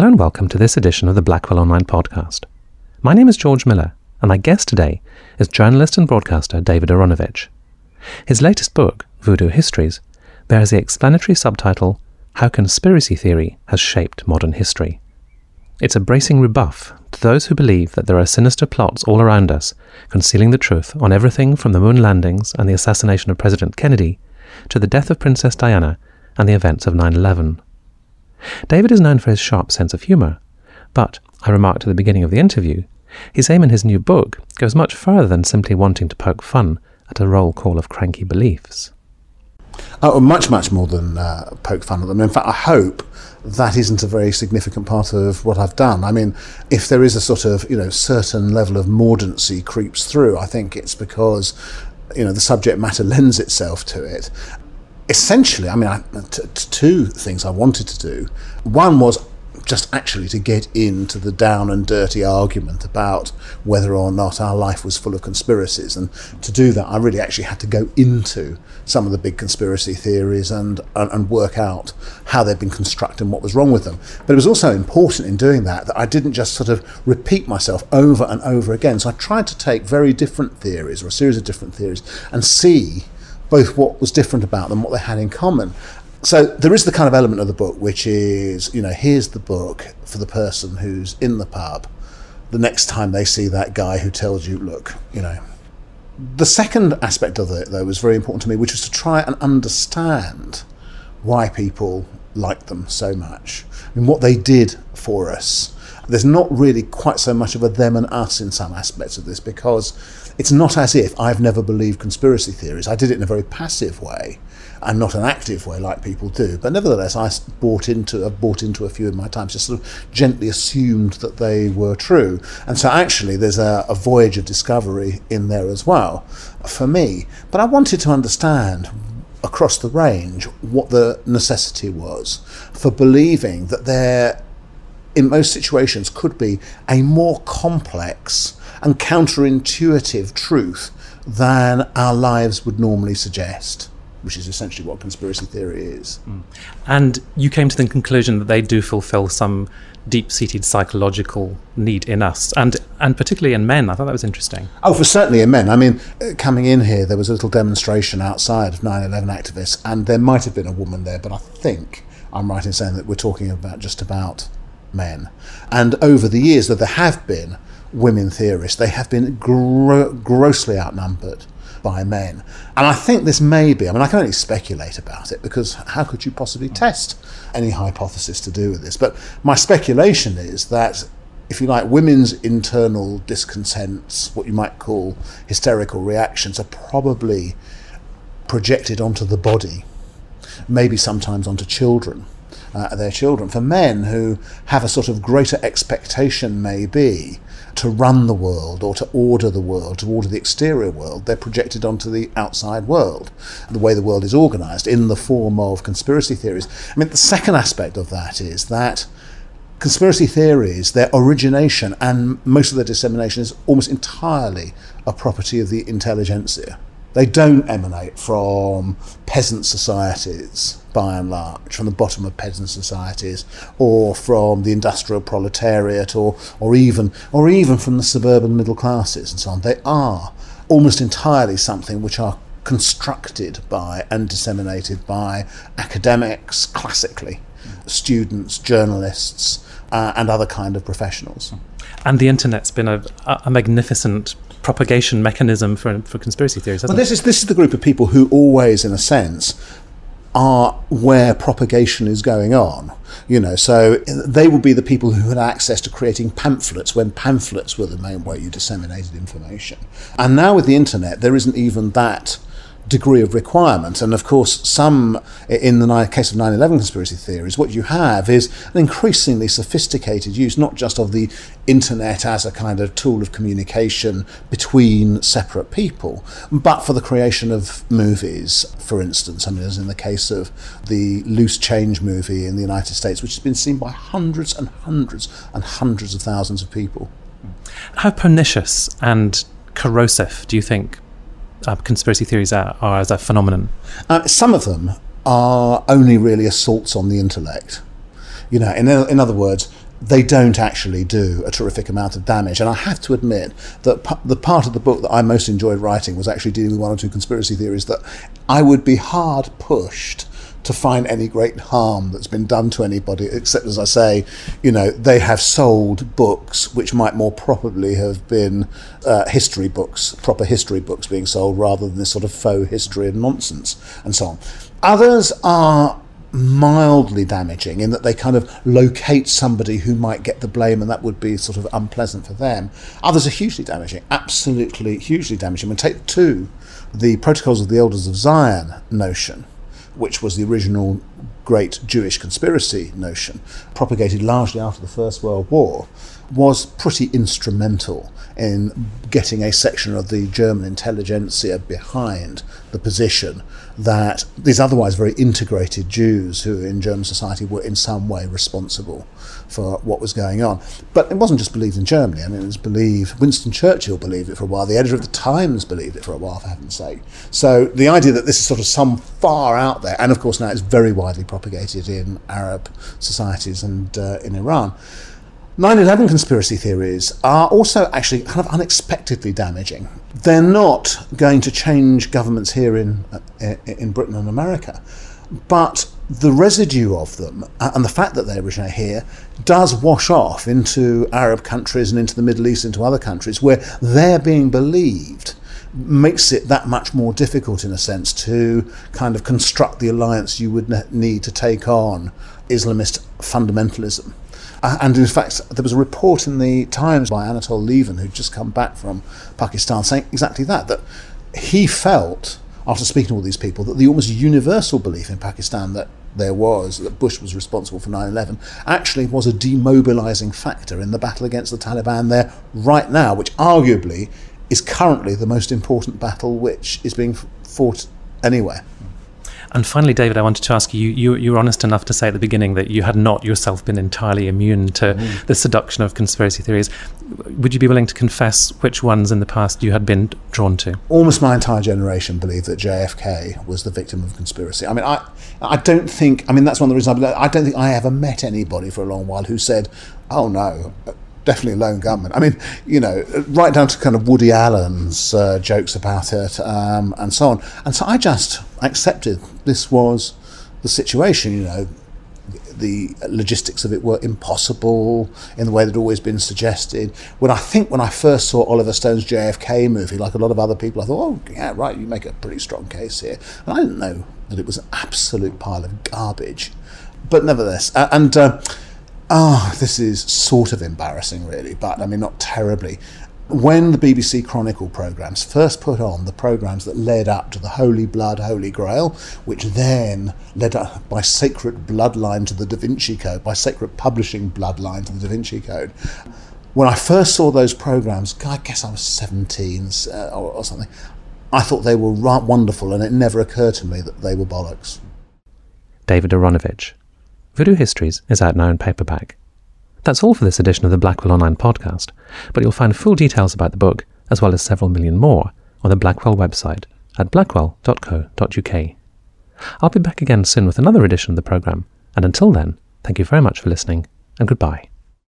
Hello and welcome to this edition of the Blackwell Online podcast. My name is George Miller, and my guest today is journalist and broadcaster David Aaronovitch. His latest book, Voodoo Histories, bears the explanatory subtitle How Conspiracy Theory Has Shaped Modern History. It's a bracing rebuff to those who believe that there are sinister plots all around us, concealing the truth on everything from the moon landings and the assassination of President Kennedy to the death of Princess Diana and the events of 9 11. David is known for his sharp sense of humour, but, I remarked at the beginning of the interview, his aim in his new book goes much further than simply wanting to poke fun at a roll call of cranky beliefs. Oh, much, much more than uh, poke fun at them. In fact, I hope that isn't a very significant part of what I've done. I mean, if there is a sort of, you know, certain level of mordancy creeps through, I think it's because, you know, the subject matter lends itself to it essentially, I mean, I, t- t- two things I wanted to do. One was just actually to get into the down and dirty argument about whether or not our life was full of conspiracies. And to do that, I really actually had to go into some of the big conspiracy theories and, and, and work out how they'd been constructed and what was wrong with them. But it was also important in doing that that I didn't just sort of repeat myself over and over again. So I tried to take very different theories or a series of different theories and see both what was different about them, what they had in common. So there is the kind of element of the book which is, you know, here's the book for the person who's in the pub. The next time they see that guy who tells you, look, you know. The second aspect of it, though, was very important to me, which was to try and understand why people liked them so much and what they did for us. There's not really quite so much of a them and us in some aspects of this because it's not as if I've never believed conspiracy theories. I did it in a very passive way and not an active way like people do. But nevertheless, I bought into have bought into a few in my times, just sort of gently assumed that they were true. And so actually, there's a, a voyage of discovery in there as well for me. But I wanted to understand across the range what the necessity was for believing that there, in most situations, could be a more complex and counterintuitive truth than our lives would normally suggest, which is essentially what conspiracy theory is. Mm. And you came to the conclusion that they do fulfill some deep seated psychological need in us, and, and particularly in men. I thought that was interesting. Oh, for certainly in men. I mean, uh, coming in here, there was a little demonstration outside of 9 11 activists, and there might have been a woman there, but I think I'm right in saying that we're talking about just about men. And over the years, that there have been women theorists. They have been gro- grossly outnumbered by men. And I think this may be, I mean, I can only speculate about it because how could you possibly test any hypothesis to do with this? But my speculation is that, if you like, women's internal discontents, what you might call hysterical reactions, are probably projected onto the body, maybe sometimes onto children. Uh, their children. For men who have a sort of greater expectation, maybe, to run the world or to order the world, to order the exterior world. They're projected onto the outside world, the way the world is organized in the form of conspiracy theories. I mean, the second aspect of that is that conspiracy theories, their origination and most of their dissemination is almost entirely a property of the intelligentsia. They don't emanate from peasant societies by and large, from the bottom of peasant societies, or from the industrial proletariat, or, or, even, or even from the suburban middle classes and so on. They are almost entirely something which are constructed by and disseminated by academics, classically, students, journalists, uh, and other kind of professionals. And the internet's been a, a magnificent propagation mechanism for, for conspiracy theories. well, this is this is the group of people who always, in a sense, are where propagation is going on. You know, so they would be the people who had access to creating pamphlets when pamphlets were the main way you disseminated information. And now with the internet, there isn't even that degree of requirement. And of course, some, in the case of 9 11 conspiracy theories, what you have is an increasingly sophisticated use, not just of the internet as a kind of tool of communication between separate people, but for the creation of movies, for instance. I mean, as in the case of the Loose Change movie in the United States, which has been seen by hundreds and hundreds and hundreds of thousands of people. How pernicious and corrosive do you think uh, conspiracy theories are, are, as a phenomenon? Uh, some of them are only really assaults on the intellect. You know, in, in other words, they don't actually do a terrific amount of damage. And I have to admit that p- the part of the book that I most enjoyed writing was actually dealing with one or two conspiracy theories that I would be hard pushed to find any great harm that's been done to anybody, except as I say, you know, they have sold books which might more probably have been uh, history books, proper history books being sold, rather than this sort of faux history and nonsense and so on. Others are mildly damaging in that they kind of locate somebody who might get the blame and that would be sort of unpleasant for them. Others are hugely damaging, absolutely hugely damaging. And take two, the Protocols of the Elders of Zion notion, which was the original great Jewish conspiracy notion, propagated largely after the First World War, was pretty instrumental in getting a section of the German intelligentsia behind the position that these otherwise very integrated Jews who in German society were in some way responsible for what was going on. But it wasn't just believed in Germany. I mean, it was believed, Winston Churchill believed it for a while, the editor of the Times believed it for a while, for heaven's sake. So the idea that this is sort of some far out there, and of course now it's very widely propagated in Arab societies and uh, in Iran. 9 11 conspiracy theories are also actually kind of unexpectedly damaging. They're not going to change governments here in, in Britain and America, but the residue of them uh, and the fact that they originate here does wash off into Arab countries and into the Middle East, into other countries where they're being believed makes it that much more difficult in a sense to kind of construct the alliance you would need to take on Islamist fundamentalism. Uh, and in fact, there was a report in the Times by Anatol Lieven, who'd just come back from Pakistan, saying exactly that, that he felt, after speaking to all these people, that the almost universal belief in Pakistan that there was, that Bush was responsible for 9 11, actually was a demobilizing factor in the battle against the Taliban there right now, which arguably is currently the most important battle which is being fought anywhere. And finally, David, I wanted to ask you, you, you were honest enough to say at the beginning that you had not yourself been entirely immune to mm. the seduction of conspiracy theories. Would you be willing to confess which ones in the past you had been drawn to? Almost my entire generation believed that JFK was the victim of conspiracy. I mean, I, I don't think, I mean, that's one of the reasons I, I don't think I ever met anybody for a long while who said, oh no, definitely lone gunman. I mean, you know, right down to kind of Woody Allen's uh, jokes about it um, and so on. And so I just accepted this was the situation, you know. The logistics of it were impossible in the way that had always been suggested. When I think when I first saw Oliver Stone's JFK movie, like a lot of other people, I thought, oh, yeah, right, you make a pretty strong case here. And I didn't know that it was an absolute pile of garbage. But nevertheless, and uh, oh, this is sort of embarrassing, really, but I mean, not terribly. When the BBC Chronicle programmes first put on the programmes that led up to the Holy Blood, Holy Grail, which then led up by sacred bloodline to the Da Vinci Code, by sacred publishing bloodline to the Da Vinci Code, when I first saw those programmes, I guess I was 17 uh, or, or something, I thought they were wonderful, and it never occurred to me that they were bollocks. David Aaronovitch. Voodoo Histories is out now in paperback. That's all for this edition of the Blackwell Online podcast, but you'll find full details about the book, as well as several million more, on the Blackwell website at blackwell.co.uk. I'll be back again soon with another edition of the programme, and until then, thank you very much for listening, and goodbye.